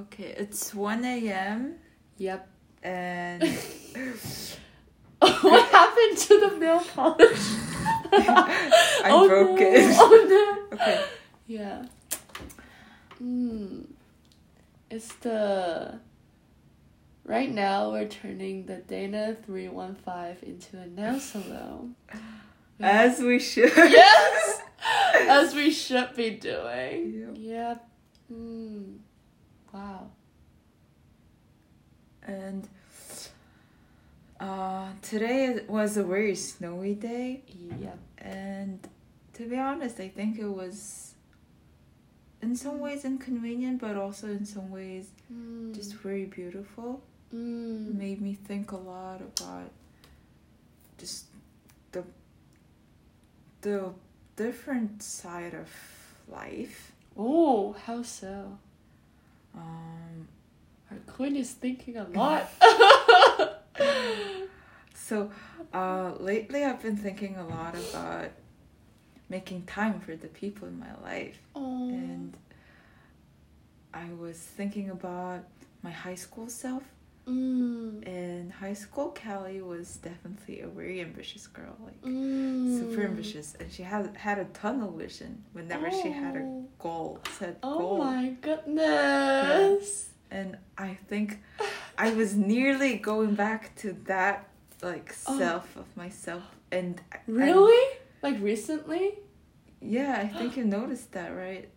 Okay, it's 1 a.m. Yep. and what happened to the nail polish? I oh broke no. it. Oh no. Okay. Yeah. Mm. It's the. Right now, we're turning the Dana 315 into a nail salon. As we should. yes! As we should be doing. Yep. Yep. Mm. Wow. And uh, today was a very snowy day, Yep. and to be honest, I think it was in some ways inconvenient, but also in some ways Mm. just very beautiful. Mm. made me think a lot about just the the different side of life. Oh, how so? Um, Our queen is thinking a lot. so uh, lately, I've been thinking a lot about making time for the people in my life, oh. and I was thinking about my high school self. Mm. In high school, Callie was definitely a very ambitious girl, like Mm. super ambitious, and she had had a tunnel vision whenever she had a Oh. goal, set Oh goal. my goodness. And I think I was nearly going back to that like Oh. self of myself, and and- Really? Like recently? yeah, I think you noticed that, right?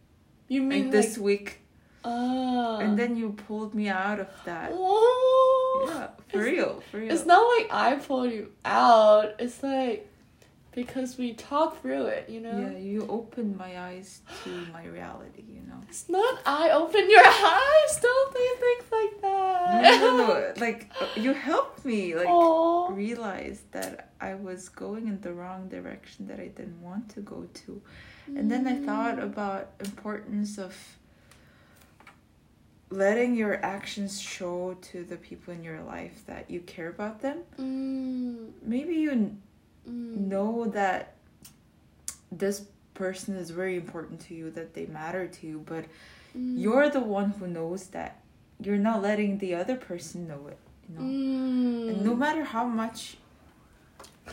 You mean Like this like, week, uh, and then you pulled me out of that. Oh. Yeah, for It's- real, for real. It's not like I pulled you out. It's like because we talked through it, you know? Yeah, you opened my eyes to my reality. You know. It's not I open your eyes. Don't do things like that. No, no, no. Like uh, you helped me, like. Aw. realized that I was going in the wrong direction that I didn't want to go to. And then I thought Mm. about importance of letting your actions show to the people in your life that you care about them. Mm. Maybe you n- Mm. know that this person is very important to you, that they matter to you, but Mm. you're the one who knows that. You're not letting the other person know it, you know. Mm. And no matter how much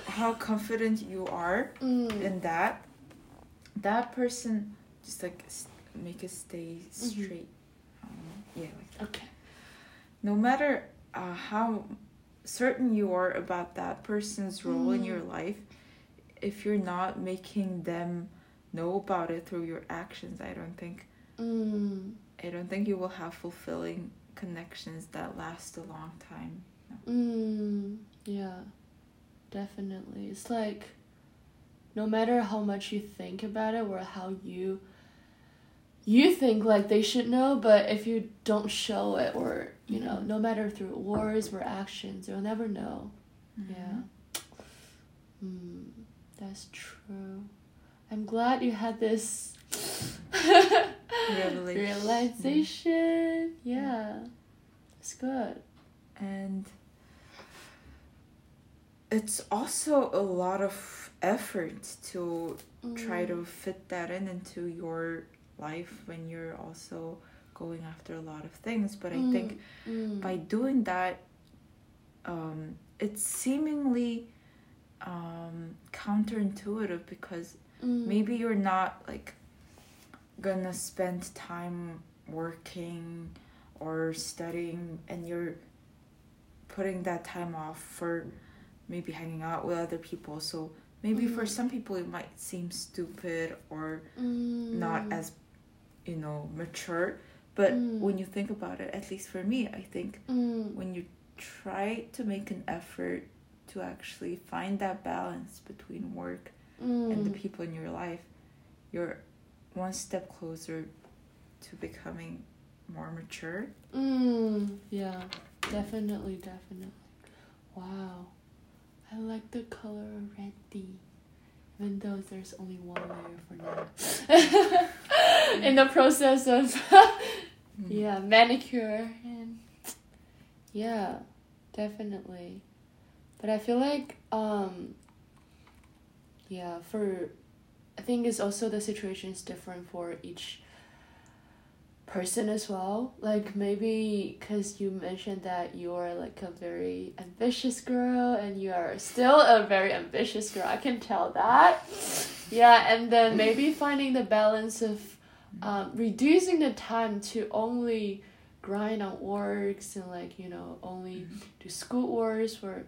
how confident you are Mm. in that that person just like make it stay straight um, yeah like that. Okay. no matter uh, how certain you are about that person's role in Mm. your life if you're not making them know about it through your actions i don't think Mm. i don't think you will have fulfilling connections that last a long time Mm, yeah, definitely. It's like no matter how much you think about it or how you you think like they should know, but if you don't show it or you know, no matter through words or actions, you'll never know. Yeah. Mm, that's true. I'm glad you had this Revelation. realization. Yeah. It's good. and it's also a lot of effort to try Mm. to fit that in into your life when you're also going after a lot of things but i think Mm. by doing that um, it's seemingly um, counterintuitive because Mm. maybe you're not like gonna spend time working or studying and you're putting that time off for maybe hanging out with other people so maybe for Mm. some people it might seem stupid or Mm. not as you know mature but Mm. when you think about it at least for me i think Mm. when you try to make an effort to actually find that balance between work and the Mm. people in your life, you're one step closer to becoming more mature. Mm. Yeah, definitely, definitely. Wow, I like the color already. Even though there's only one layer for now. In the process of yeah manicure and yeah, definitely. But I feel like um yeah for I think it's also the situation is different for each person as well. Like maybe because you mentioned that you're like a very ambitious girl and you are still a very ambitious girl. I can tell that. Yeah, and then maybe finding the balance of um, reducing the time to only grind on works and like you know only do school works or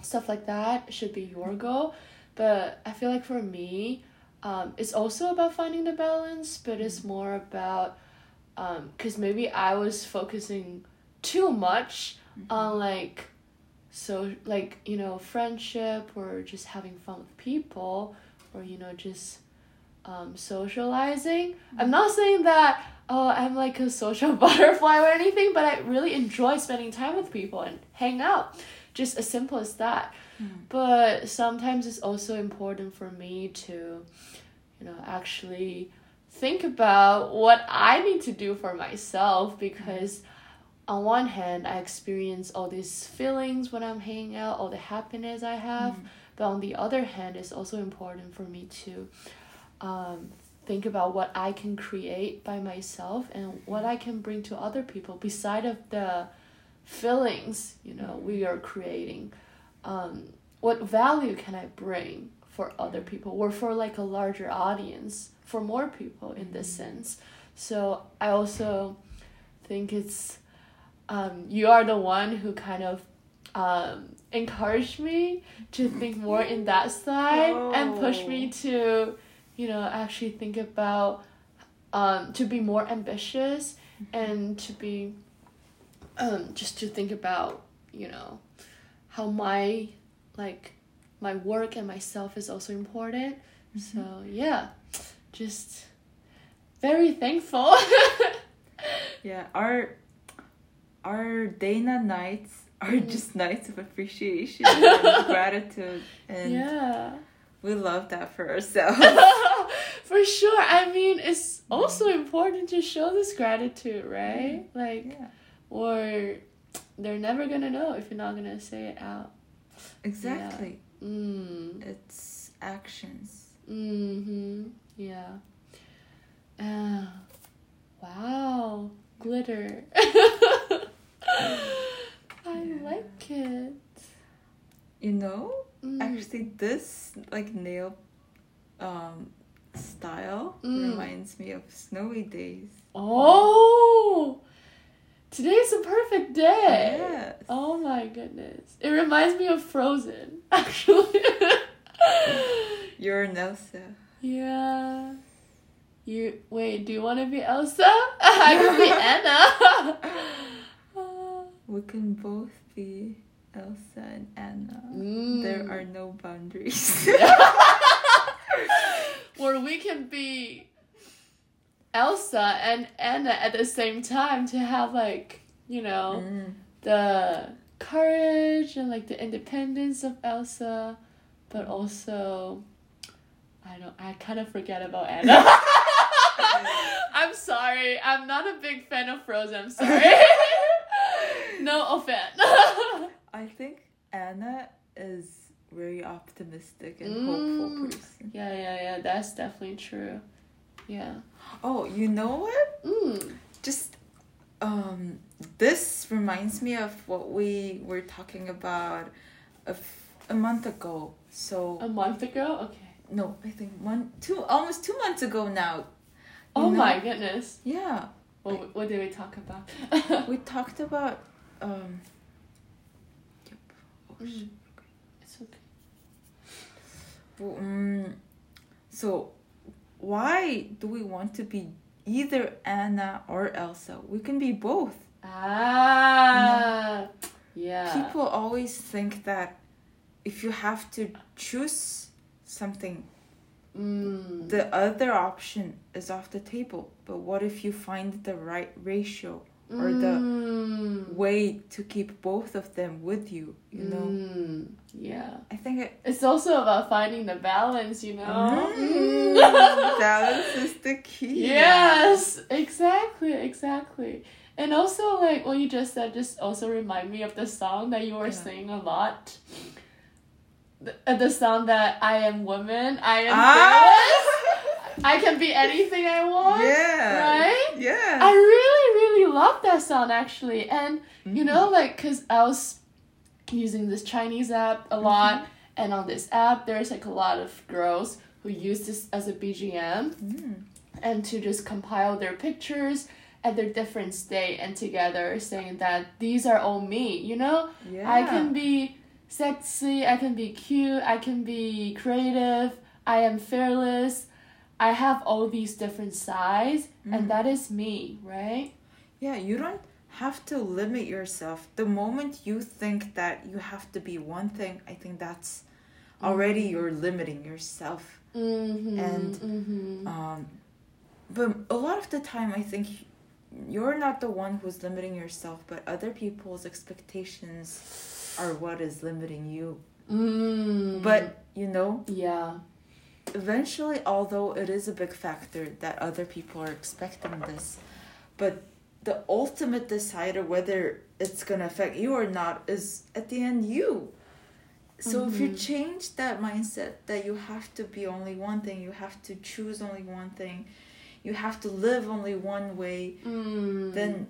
stuff like that should be your goal. But I feel like for me, um, it's also about finding the balance, but it's more about because um, maybe I was focusing too much mm-hmm. on like so like you know friendship or just having fun with people or you know just um, socializing. Mm-hmm. I'm not saying that oh I'm like a social butterfly or anything, but I really enjoy spending time with people and hang out. Just as simple as that. Mm-hmm. But sometimes it's also important for me to, you know, actually think about what I need to do for myself because on one hand I experience all these feelings when I'm hanging out, all the happiness I have, mm. but on the other hand it's also important for me to um, think about what I can create by myself and what I can bring to other people beside of the feelings you know we are creating. Um, what value can I bring for other people or for like a larger audience for more people in this mm-hmm. sense. So I also think it's um, you are the one who kind of um, encouraged me to think more in that side oh. and push me to, you know, actually think about um, to be more ambitious mm-hmm. and to be um, just to think about, you know, how my like my work and myself is also important. Mm-hmm. So yeah just very thankful. yeah, our our Dana nights are mm. just nights of appreciation and gratitude and yeah. we love that for ourselves. for sure. I mean, it's also important to show this gratitude, right? Mm. Like yeah. or they're never gonna know if you're not gonna say it out. Exactly. Yeah. Mm. It's actions. Mm-hmm. Yeah. Uh, wow. Glitter. I yeah. like it. You know, mm. actually, this like nail um, style mm. reminds me of snowy days. Oh, today's a perfect day. Yes. Oh my goodness. It reminds me of Frozen, actually. You're Elsa. Yeah. You wait. Do you want to be Elsa? I can be Anna. we can both be Elsa and Anna. Mm. There are no boundaries. or we can be Elsa and Anna at the same time to have like you know mm. the courage and like the independence of Elsa, but also I don't. I kind of forget about Anna. I'm sorry. I'm not a big fan of Frozen. I'm sorry. no offense. I think Anna is very optimistic and mm. hopeful person. Yeah, yeah, yeah. That's definitely true. Yeah. Oh, you know what? Mm. Just um, this reminds me of what we were talking about a, f- a month ago. So a month ago, okay no, I think one, two, almost two months ago now. Oh know? my goodness. Yeah. What, what did we talk about? we talked about, um, yep. Oh, mm. It's okay. Well, um, so, why do we want to be either Anna or Elsa? We can be both. Ah, yeah. People always think that if you have to choose something mm. the other option is off the table but what if you find the right ratio or mm. the way to keep both of them with you you know mm. yeah i think it, it's also about finding the balance you know mm. balance is the key yes exactly exactly and also like what you just said just also remind me of the song that you were yeah. singing a lot the, the song that I am woman, I am ah. I can be anything I want. Yeah. Right? Yeah. I love that sound actually. And you know, like, cause I was using this Chinese app a lot, and on this app, there's like a lot of girls who use this as a BGM Mm. and to just compile their pictures at their different state and together saying that these are all me, you know? Yeah. I can be sexy, I can be cute, I can be creative, I am fearless. I have all these different sides Mm. and that is me, right? Yeah, you don't have to limit yourself. The moment you think that you have to be one thing, I think that's already you're limiting yourself. Mm-hmm. And, mm-hmm. Um, but a lot of the time, I think you're not the one who's limiting yourself, but other people's expectations are what is limiting you. mm. But you know, yeah. eventually, although it is a big factor that other people are expecting this, but the ultimate decider whether it's gonna affect you or not is at the end you. So if you Mhm. change that mindset that you have to be only one thing, you have to choose only one thing, you have to live only one way, Mm. then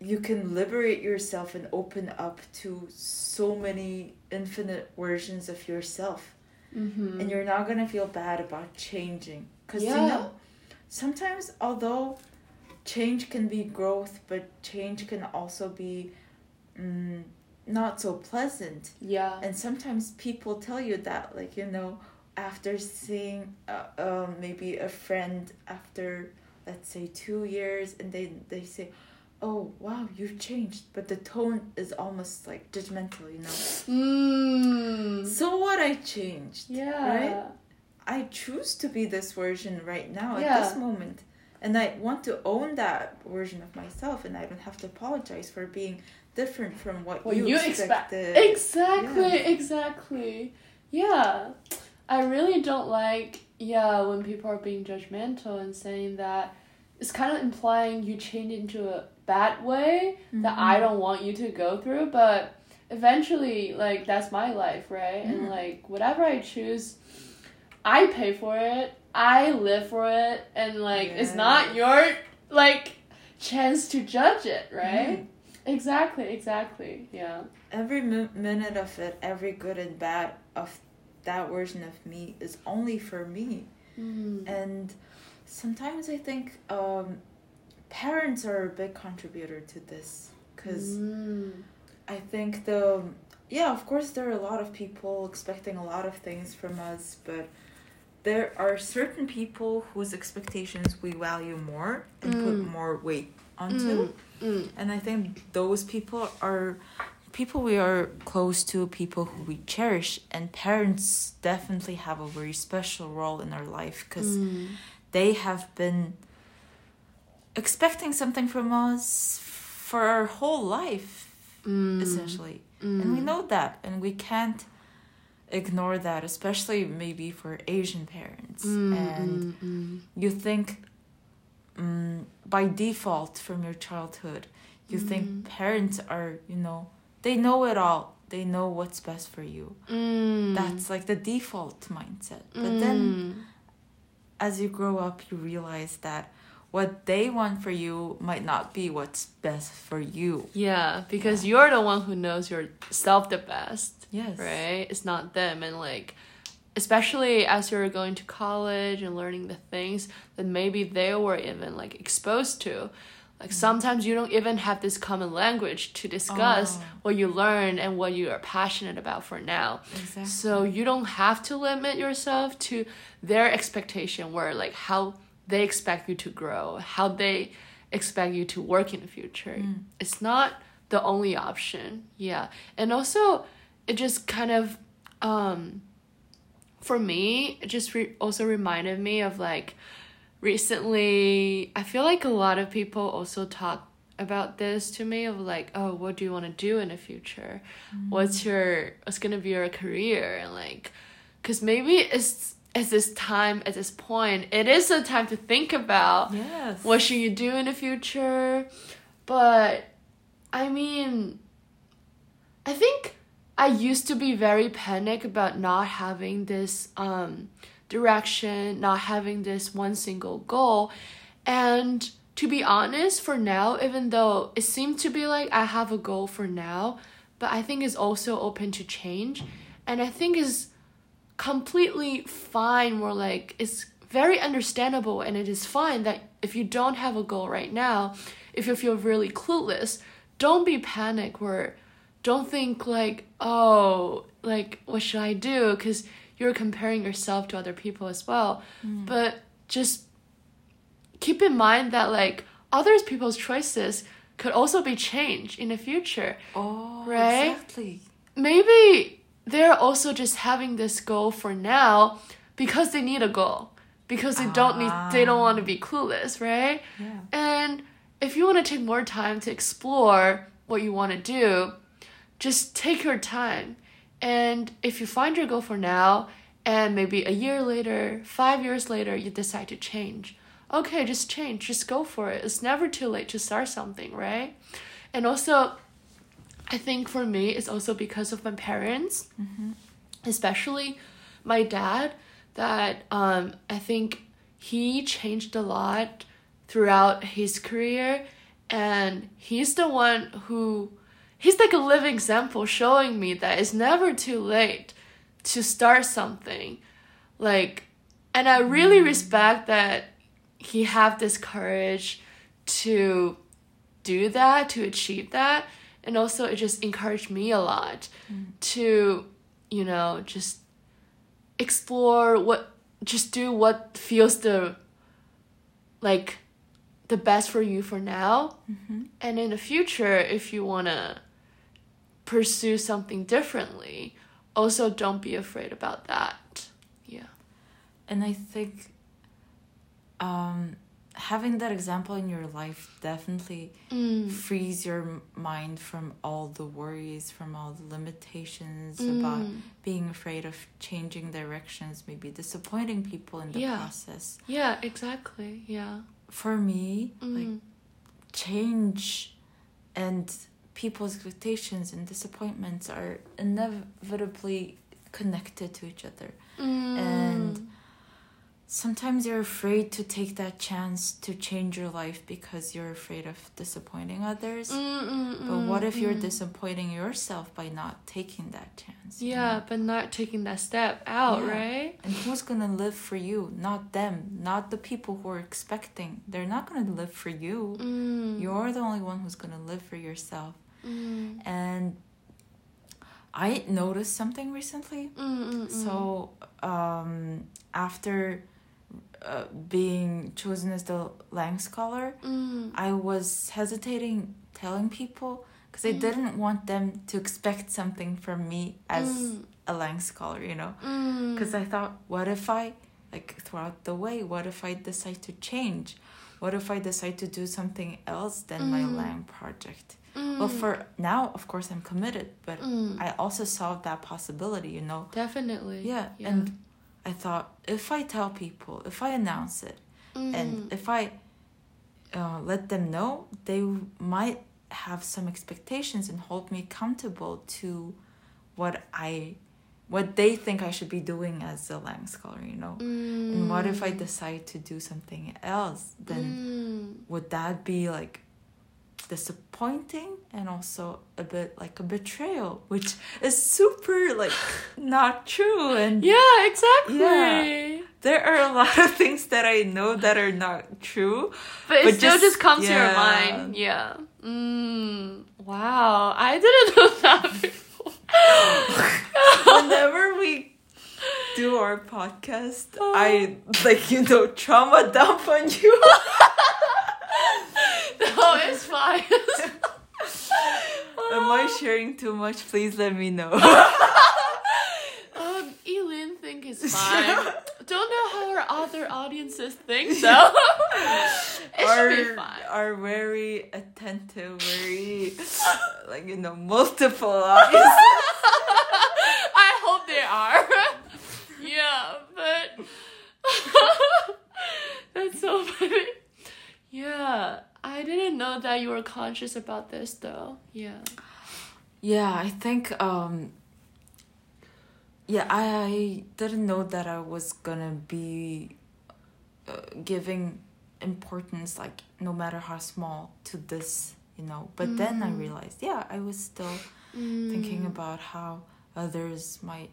you can liberate yourself and open up to so many infinite versions of yourself mm-hmm. and you're not gonna feel bad about changing because Yeah. you know sometimes although change can be growth but change can also be mm, not so pleasant yeah. and sometimes people tell you that like you know after seeing uh, um, maybe a friend after let's say two years and they they say oh wow you've changed but the tone is almost like judgmental you know Mm. so what i changed Yeah. right? I choose to be this version right now at this moment. And I want to own that version of myself and I don't have to apologize for being different from what you, you expect. expected. Exactly, Yeah. exactly. Yeah. I really don't like, yeah, when people are being judgmental and saying that it's kind of implying you change into a bad way that Mhm. I don't want you to go through, but eventually, like, that's my life, right? And, like, whatever I choose, I pay for it, I live for it, and, like, it's not your, like, chance to judge it, right? Mhm. Exactly, exactly. Yeah. Every mi- minute of it, every good and bad of that version of me is only for me. Mm. And sometimes I think um, parents are a big contributor to this because Mm. I think the yeah, of course there are a lot of people expecting a lot of things from us, but there are certain people whose expectations we value more and Mm. put more weight onto. Mm. Mm. And I think those people are people we are close to, people who we cherish, and parents definitely have a very special role in our life because Mm. they have been expecting something from us for our whole life Mm. essentially Mm. and we know that and we can't ignore that especially maybe for asian parents Mm, and mm, mm. you think um, by default from your childhood you Mm. think parents are you know they know it all they know what's best for you Mm. that's like the default mindset but then Mm. as you grow up you realize that what they want for you might not be what's best for you yeah, because you're the one who knows yourself the best, yes right? It's not them, and like, especially as you're going to college and learning the things that maybe they were even like exposed to. Like mm. sometimes you don't even have this common language to discuss Oh. what you learn and what you are passionate about for now. exactly So you don't have to limit yourself to their expectation where like how they expect you to grow, how they expect you to work in the future. Mm. It's not the only option. Yeah. And also it just kind of um for me, it just re- also reminded me of like recently I feel like a lot of people also talk about this to me of like, oh, what do you want to do in the future? What's your what's gonna be your career and like, cause maybe it's at this time at this point it is a time to think about yes. what should you do in the future, but I mean, I think I used to be very panic about not having this um direction, not having this one single goal, and to be honest, for now, even though it seemed to be like I have a goal for now, but I think it's also open to change. And I think is completely fine More like it's very understandable and it is fine that if you don't have a goal right now, if you feel really clueless, don't be panic or don't think like, oh, like what should I do? Because you're comparing yourself to other people as well. Mm. But just keep in mind that like others people's choices could also be changed in the future. Oh, Right? exactly. Maybe they're also just having this goal for now because they need a goal. Because they don't need they don't want to be clueless, right? Yeah. And if you want to take more time to explore what you want to do, just take your time. And if you find your goal for now, and maybe a year later, five years later, you decide to change, okay, just change, just go for it. It's never too late to start something, right? And also, I think for me, it's also because of my parents, especially my dad, that um, I think he changed a lot throughout his career, and he's the one who he's like a living example showing me that it's never too late to start something. Like and i really respect that he have this courage to do that to achieve that and also it just encouraged me a lot to you know just explore what just do what feels the like the best for you for now. And in the future if you want to pursue something differently also don't be afraid about that. Yeah. And I think um, having that example in your life definitely mm. frees your mind from all the worries, from all the limitations about Mm. being afraid of changing directions, maybe disappointing people in the Yeah. process. yeah exactly yeah For me, like mm. change and people's expectations and disappointments are inevitably connected to each other. Mm. And sometimes you're afraid to take that chance to change your life because you're afraid of disappointing others. Mm, mm, But what if you're mm. disappointing yourself by not taking that chance? you yeah know? but not taking that step out Yeah. right And who's gonna live for you? Not them. Not the people who are expecting. They're not gonna live for you. mm. You're the only one who's gonna live for yourself. mm. And I noticed something recently. Mm, mm, mm. So um, after uh, being chosen as the Lang Scholar, mm. I was hesitating telling people because I Mm. didn't want them to expect something from me as Mm. a Lang Scholar, you know. Mm. Because I thought, what if I, like, throughout the way, what if I decide to change? What if I decide to do something else than my Mm. Lang project? Mm. Well, for now, of course, I'm committed, but Mm. I also saw that possibility, you know. definitely Yeah, and I thought if I tell people, if I announce it, Mm. and if I uh, let them know, they might have some expectations and hold me accountable to what I, what they think I should be doing as a Lang scholar, you know. Mm. And what if I decide to do something else? Then Mm. would that be like disappointing and also a bit like a betrayal, which is super like not true and yeah exactly Yeah. there are a lot of things that I know that are not true. But it But still just- just, comes to your mind. Yeah. Mm, wow. I didn't know that before. Whenever we do our podcast, I like you know trauma dump on you. No, it's fine. Am I sharing too much? Please let me know. um, Elin think it's fine. Don't know how our other audiences think though. it are should be fine. are very attentive, very like you know multiple audience. I hope they are. yeah, but that's so funny. Yeah, I didn't know that you were conscious about this though. Yeah. Yeah, I think um yeah, I I didn't know that I was gonna be uh, giving importance like no matter how small to this you know but then i Mm. realized yeah i was still thinking about how others might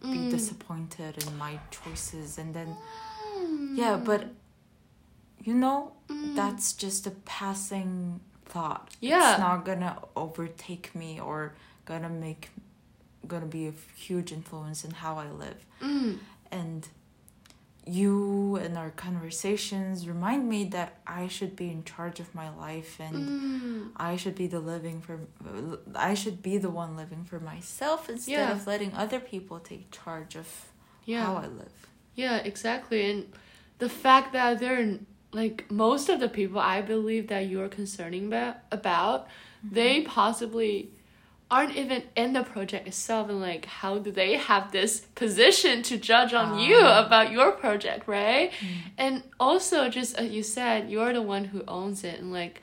be Mm. disappointed in my choices and then yeah but you know Mm. that's just a passing thought Yeah. it's not gonna overtake me or gonna make gonna be a huge influence in how i live Mm. and you and our conversations remind me that I should be in charge of my life and Mm. I should be the living for I should be the one living for myself instead Yeah. of letting other people take charge of yeah how I live. Yeah, exactly. And the fact that they're like most of the people I believe that you're concerning about, about they possibly aren't even in the project itself and like how do they have this position to judge on you Ah. about your project, right? Mm. And also just as you said, you're the one who owns it and like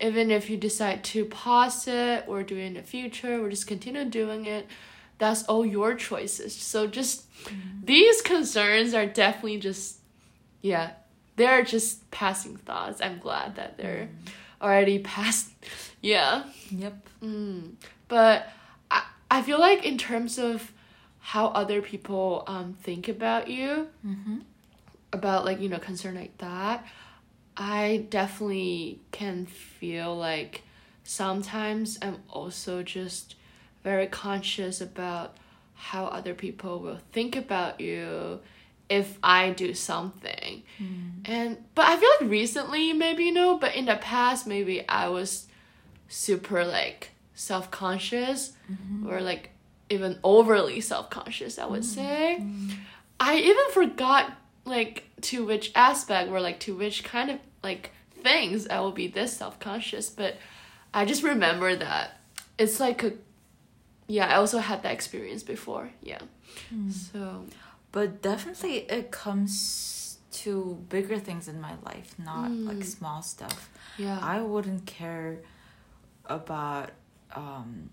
even if you decide to pause it or do it in the future or just continue doing it, that's all your choices. So just mm-hmm. these concerns are definitely just yeah, they're just passing thoughts. I'm glad that they're already past yeah. Yep. Mm. But I I feel like in terms of how other people um think about you, Mm-hmm. about like you know concern like that i definitely can feel like sometimes i'm also just very conscious about how other people will think about you if i do something. Hmm. And but i feel like recently maybe you know but in the past maybe i was super like self-conscious mm-hmm. or like even overly self-conscious i would hmm. say. Hmm. I even forgot like to which aspect or like to which kind of like things I will be this self conscious, but I just remember that it's like a yeah, I also had that experience before. Yeah. So But definitely it comes to bigger things in my life, not like Mm. small stuff. yeah. I wouldn't care about um,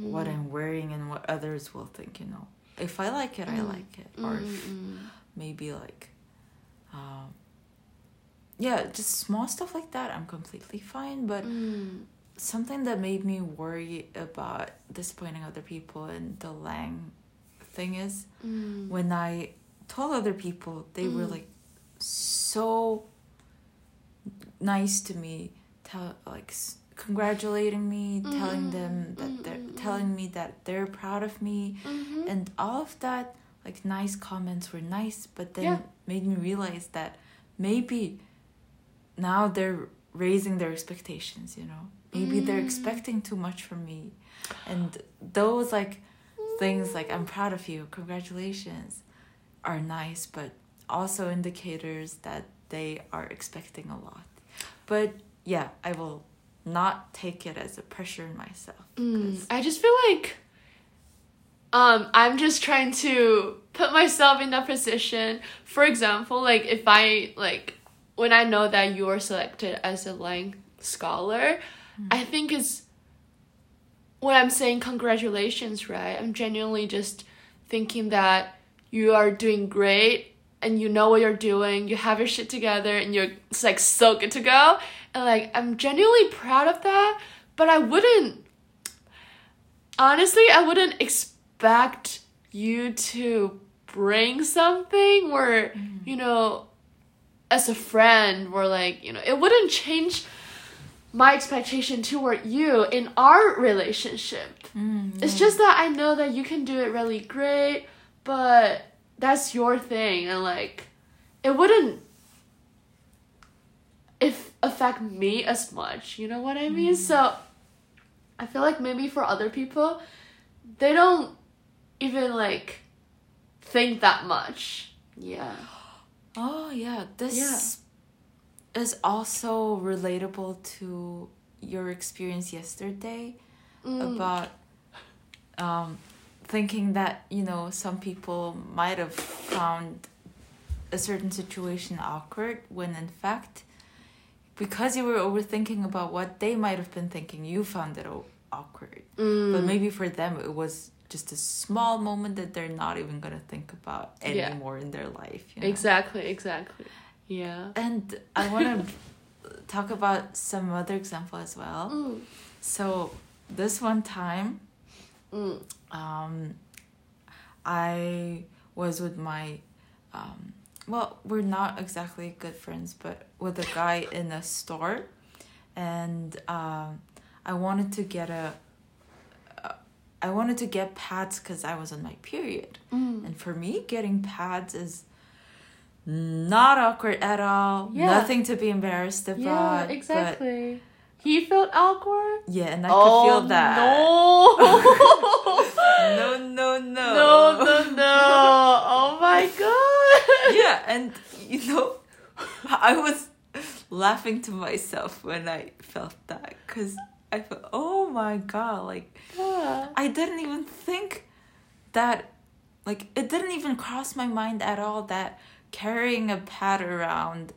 what Mm. I'm wearing and what others will think, you know. If I like it, I Mm. like it. Or Mm, if mm, maybe like, um, yeah, just small stuff like that, I'm completely fine. But mm, something that made me worry about disappointing other people and the Lang thing is mm. when I told other people, they were Mm. like so nice to me, tell like congratulating me, telling them that Mm, they're mm, mm. telling me that they're proud of me, Mhm. and all of that like nice comments were nice, but then Yeah. made me realize that maybe now they're raising their expectations. You know, maybe they're Mm. expecting too much from me, and those like things like I'm proud of you, congratulations, are nice, but also indicators that they are expecting a lot. But yeah, I will not take it as a pressure in myself. Mm, I just feel like um I'm just trying to put myself in that position. For example, like if I like when I know that you are selected as a Lang scholar, I think it's when I'm saying congratulations, right? I'm genuinely just thinking that you are doing great and you know what you're doing, you have your shit together and you're it's like so good to go. And like I'm genuinely proud of that, but I wouldn't honestly, I wouldn't expect you to bring something where, mm-hmm. you know, as a friend, or like, you know, it wouldn't change my expectation toward you in our relationship. Mm, It's just that I know that you can do it really great, but that's your thing, and like, it wouldn't if affect me as much. You know what I mean? So, I feel like maybe for other people, they don't even like think that much. Yeah. Oh yeah, this is also relatable to your experience yesterday Mm. about um, thinking that you know some people might have found a certain situation awkward when in fact because you were overthinking about what they might have been thinking you found it awkward Mm. but maybe for them it was just a small moment that they're not even gonna think about Yeah. anymore in their life you know? Exactly. Exactly. Yeah. And I want to talk about some other example as well. Mm. So this one time, Mm. um, I was with my, um, well, we're not exactly good friends, but with a guy in a store, and um, I wanted to get a. uh, wanted to get pads because I was on my period, Mm. and for me, getting pads is not awkward at all. Yeah. Nothing to be embarrassed about. Yeah, exactly. he felt awkward. yeah, and I oh, could feel oh, that. No. no, no, no. no, no, no. Oh my god. yeah, and you know, I was laughing to myself when I felt that because I felt, oh my god, like Yeah. I didn't even think that, like it didn't even cross my mind at all that carrying a pad around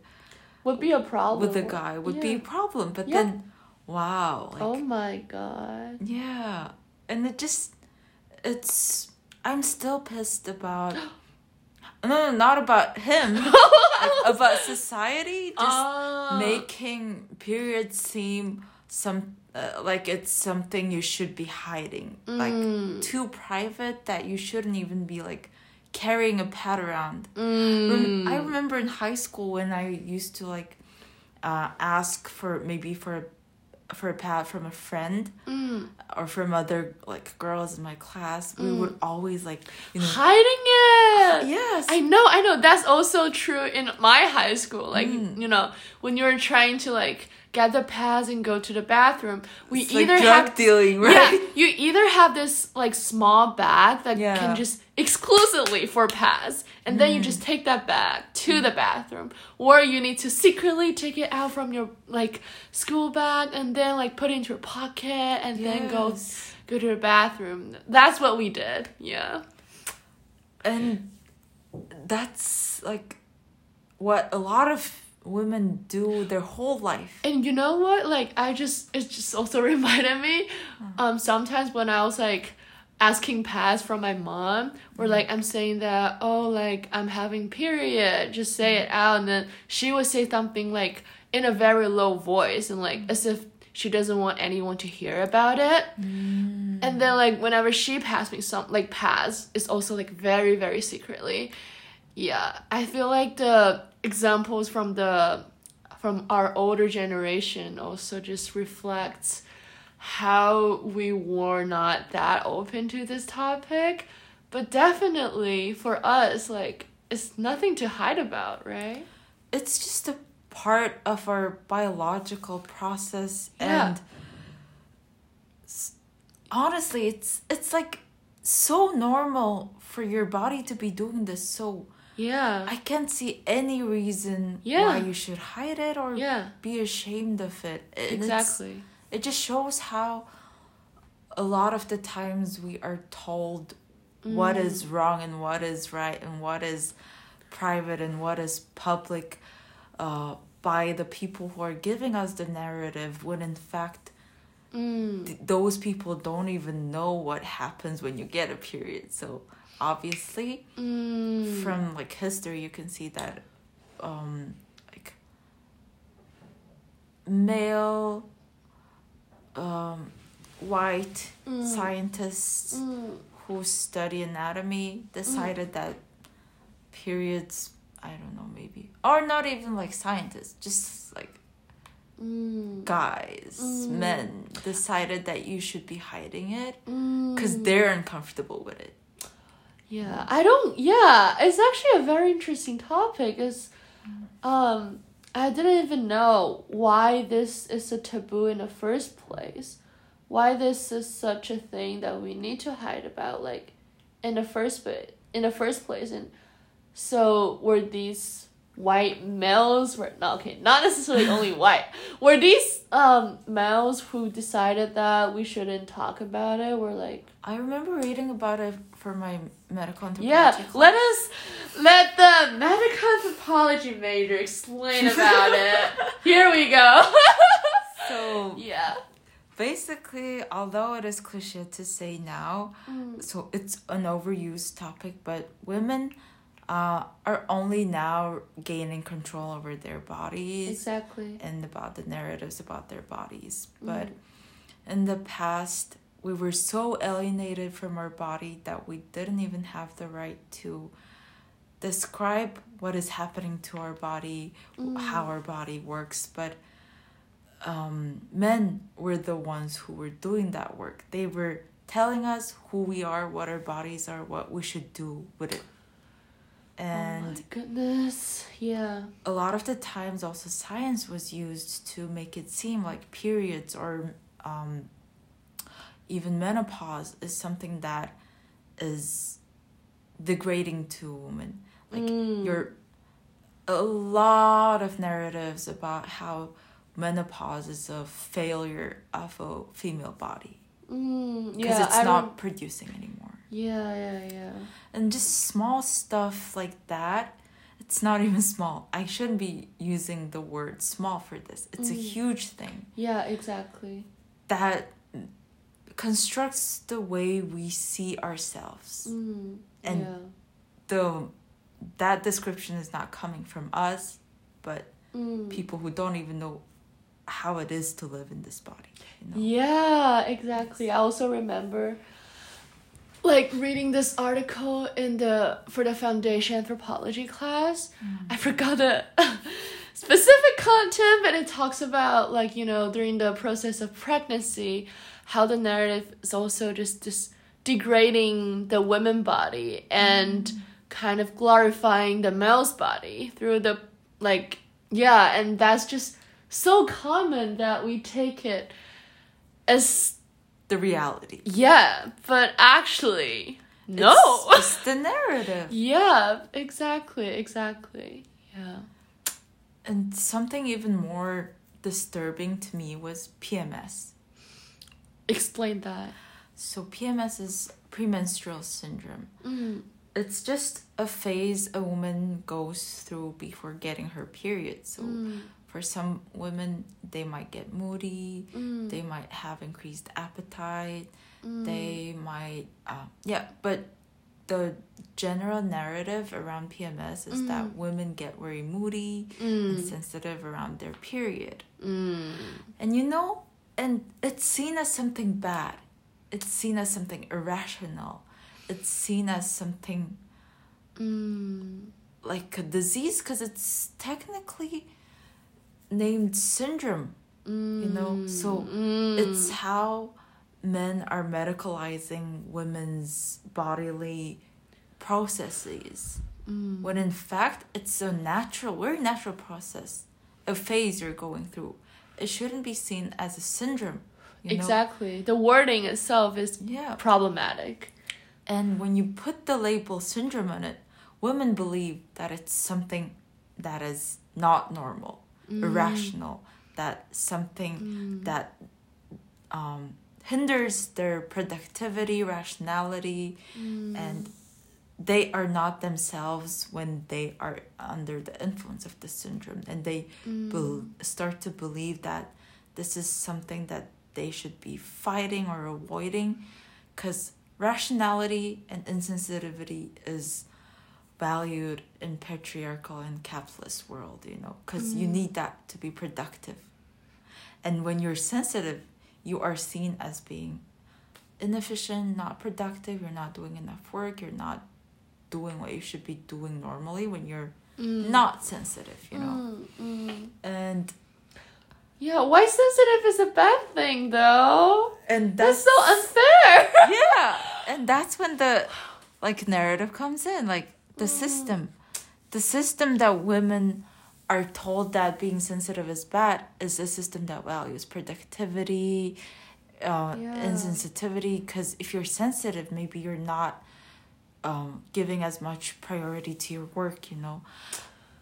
Would be a problem. with a guy would be a problem. But Yeah. then, wow, like oh my god. yeah, and it just, it's I'm still pissed about. No, no, not about him. like, about society just Ah. making periods seem some uh, like it's something you should be hiding, like Mm. too private that you shouldn't even be like carrying a pad around. Mm. I remember in high school when I used to like uh, ask for maybe for a, for a pad from a friend Mm. or from other like girls in my class. We would always like you know Hiding it. yes I know, I know. That's also true in my high school. Like, Mm. you know, when you're trying to like the pads and go to the bathroom, we It's like either drug have dealing, yeah, you either have this like small bag that Yeah. can just exclusively for pads, and then you Mm. just take that bag to the bathroom, or you need to secretly take it out from your like school bag and then like put it into your pocket and then go go to the bathroom. That's what we did. Yeah. and that's like what a lot of women do their whole life. And you know what? Like I just it just also reminded me um sometimes when I was like asking pads from my mom or mm-hmm. like I'm saying that oh like I'm having period just say it mm-hmm. out and then she would say something like in a very low voice and like as if she doesn't want anyone to hear about it. Mm. And then like whenever she passed me some like pass, it's also like very very secretly. Yeah, I feel like the examples from the from our older generation also just reflects how we were not that open to this topic, but definitely for us like it's nothing to hide about, right? It's just a part of our biological process Yeah. and honestly it's it's like so normal for your body to be doing this so Yeah. I can't see any reason Yeah. why you should hide it or yeah. be ashamed of it. And Exactly. it just shows how a lot of the times we are told what Mm. is wrong and what is right and what is private and what is public uh, by the people who are giving us the narrative when in fact Mm. th- those people don't even know what happens when you get a period so obviously Mm. From like history you can see that um like male um white Mm. scientists Mm. who study anatomy decided that periods i don't know maybe or not even like scientists just like Mm. guys Mm. men decided that you should be hiding it Mm. because they're uncomfortable with it Yeah, I don't. Yeah, it's actually a very interesting topic. Is um, I didn't even know why this is a taboo in the first place. Why this is such a thing that we need to hide about, like, in the first bit, in the first place, and so were these white males were not okay, not necessarily only white. Were these um males who decided that we shouldn't talk about it? Were like. I remember reading about it for my medical anthropology Yeah, class. let us let the medical anthropology major explain about it. Here we go. so yeah. basically although it is cliche to say now Mm. so it's an overused topic but women uh, are only now gaining control over their bodies Exactly. and about the narratives about their bodies. Mm. But in the past, we were so alienated from our body that we didn't even have the right to describe what is happening to our body, Mm. how our body works. But um, men were the ones who were doing that work. They were telling us who we are, what our bodies are, what we should do with it. And oh my goodness. Yeah. a lot of the times also science was used to make it seem like periods or um, even menopause is something that is degrading to a woman like Mm. you're a lot of narratives about how menopause is a failure of a female body Mm, because yeah, it's I not rem- producing anymore yeah, yeah, yeah. and just small stuff like that it's not even small i shouldn't be using the word small for this it's a Mm. huge thing Yeah, exactly. that constructs the way we see ourselves Mm, And- yeah. the that description is not coming from us but Mm. people who don't even know how it is to live in this body you know Yeah, exactly. I also remember like reading this article in the for the foundation anthropology class. I forgot the specific content, but it talks about like, you know, during the process of pregnancy, how the narrative is also just just degrading the women body and mm. kind of glorifying the male's body through the like yeah, and that's just so common that we take it as the reality yeah, but actually no. it's, it's the narrative yeah, exactly, exactly. Yeah. and something even more disturbing to me was pms Explain that. so pms is premenstrual syndrome Mm. it's just a phase a woman goes through before getting her period. So Mm. for some women, they might get moody, Mm. they might have increased appetite, Mm. they might, uh, yeah, but the general narrative around PMS is that Mm. women get very moody Mm. and sensitive around their period. Mm. And you know, and it's seen as something bad. It's seen as something irrational. It's seen as something Mm. like a disease because it's technically named syndrome. Mm. know, so Mm. It's how men are medicalizing women's bodily processes Mm. when in fact it's a natural, very natural process, a phase you're going through. It shouldn't be seen as a syndrome. You know? exactly. The wording itself is Yeah. problematic. And when you put the label syndrome on it, women believe that it's something that is not normal, Mm. irrational, that something Mm. that um, hinders their productivity, rationality, Mm. and they are not themselves when they are under the influence of the syndrome. And they Mm. bel start to believe that this is something that they should be fighting or avoiding because rationality and insensitivity is valued in patriarchal and capitalist world you know because you Mm. need that to be productive and when you're sensitive you are seen as being inefficient not productive you're not doing enough work you're not doing what you should be doing normally when you're Mm. not sensitive you know Mm. Mm. and Yeah, why sensitive is a bad thing though? and That's so unfair. yeah and that's when the like narrative comes in like the system the system that women are told that being sensitive is bad is a system that values productivity uh, Yeah. insensitivity because if you're sensitive maybe you're not um, giving as much priority to your work you know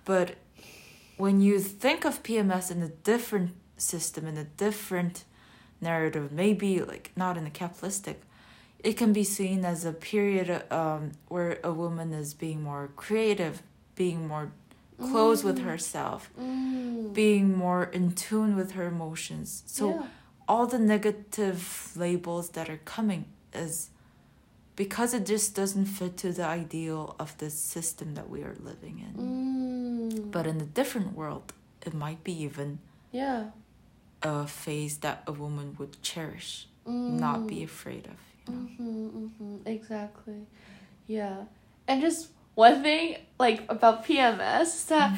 but when you think of pms in a different system in a different narrative maybe like not in a capitalistic it can be seen as a period um, where a woman is being more creative being more close with Mm. herself Mm. being more in tune with her emotions so Yeah. all the negative labels that are coming is because it just doesn't fit to the ideal of the system that we are living in. Mm. But in a different world, it might be even yeah. a phase that a woman would cherish, not be Mm. afraid of. You know? Mm-hmm, mm-hmm, exactly. Yeah. And just one thing like about PMS that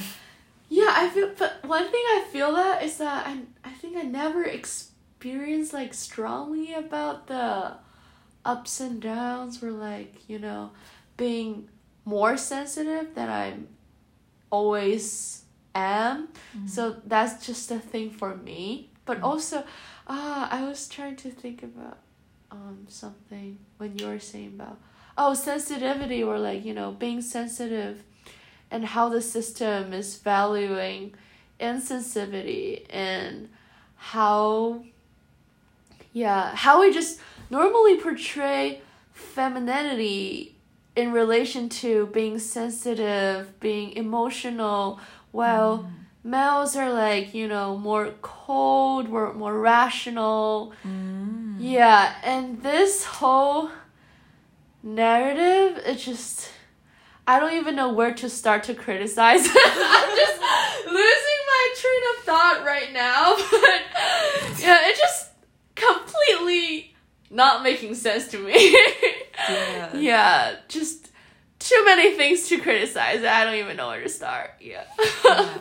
yeah, I feel but one thing I feel that is that I I think I never experienced like strongly about the ups and downs were like, you know, being more sensitive than I always am. So that's just a thing for me. But Mm. also, ah, I was trying to think about um something when you were saying about oh sensitivity or like you know being sensitive and how the system is valuing insensitivity and how yeah how we just normally portray femininity in relation to being sensitive being emotional well males are like you know more cold more, more rational Mm. yeah, and this whole narrative, it just I don't even know where to start to criticize. It. I'm just losing my train of thought right now, but yeah, it just not making sense to me. Yeah. yeah, just too many things to criticize. I don't even know where to start. Yeah. Yeah.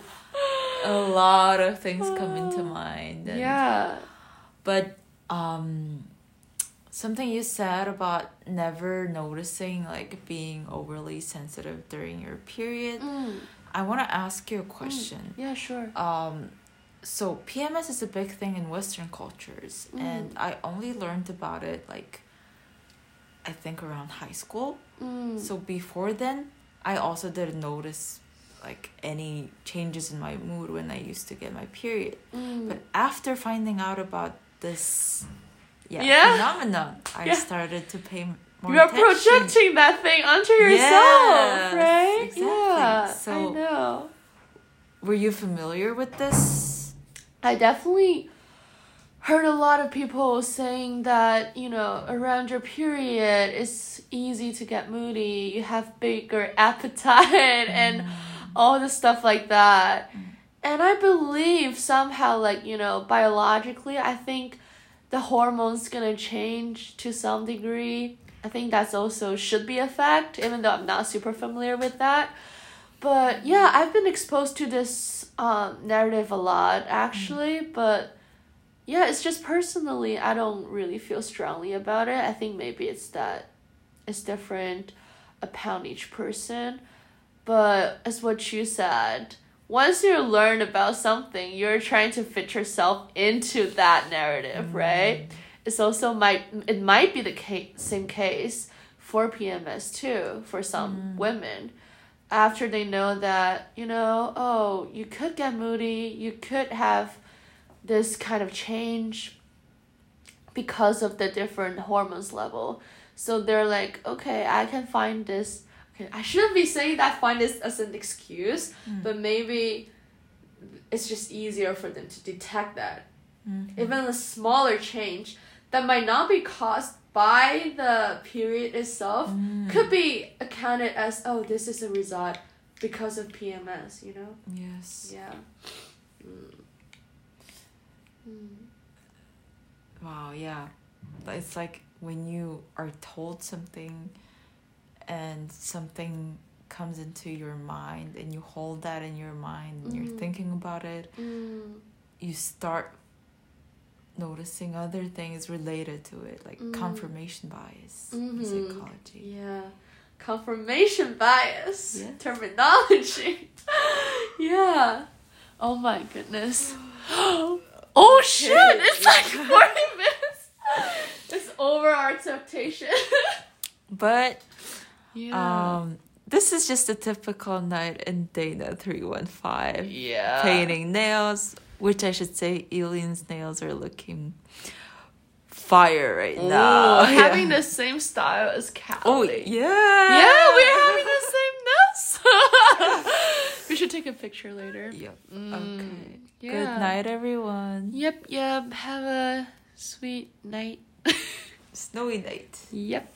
A lot of things come into mind. and- yeah. But um something you said about never noticing like being overly sensitive during your period. Mm. I want to ask you a question. Yeah, sure. Um so PMS is a big thing in western cultures Mm. and I only learned about it like I think around high school. Mm. So before then, I also didn't notice like any changes in my mood when I used to get my period. Mm. But after finding out about this yeah, Yeah. phenomenon, I Yeah. started to pay more You're attention. projecting that thing onto yourself, Yes, right? exactly. Yeah, I So- know. Were you familiar with this? I definitely heard a lot of people saying that, you know, around your period it's easy to get moody, you have bigger appetite and mm. all the stuff like that. Mm. And I believe somehow like, you know, biologically I think the hormones gonna change to some degree. I think that's also should be a fact, even though I'm not super familiar with that. But yeah, I've been exposed to this um, narrative a lot actually, mm-hmm. but yeah, it's just personally I don't really feel strongly about it. I think maybe it's that it's different upon each person. But as what you said, once you learn about something, you're trying to fit yourself into that narrative, mm-hmm. right? It's also might it might be the case, same case for PMS too for some mm-hmm. women. After they know that you know, oh, you could get moody, you could have this kind of change because of the different hormones level. So they're like, okay, I can find this. Okay, I shouldn't be saying that find this as an excuse, mm. but maybe it's just easier for them to detect that. Mm-hmm. Even a smaller change that might not be caused by the period itself could be accounted as, oh, this is a result because of PMS, you know? Yes. Yeah. Mm. Mm. Wow, yeah. It's like when you are told something and something comes into your mind and you hold that in your mind and you're Mhm. thinking about it, Mm. you start noticing other things related to it, like Mm. confirmation bias in Mhm. psychology. Yeah. Confirmation bias Yes. terminology. yeah. Oh my goodness. oh shit! It's like 40 minutes. It's over our expectation. But yeah. um this is just a typical night in Dana 315. yeah. painting nails, which I should say, Eileen's nails are looking fire right Ooh, now. having yeah. the same style as Callie. Oh yeah. Yeah, we're having the same nails. we should take a picture later. Yep. Mm, Okay. Yeah. Good night, everyone. Yep, yep. Have a sweet night. Snowy night. Yep.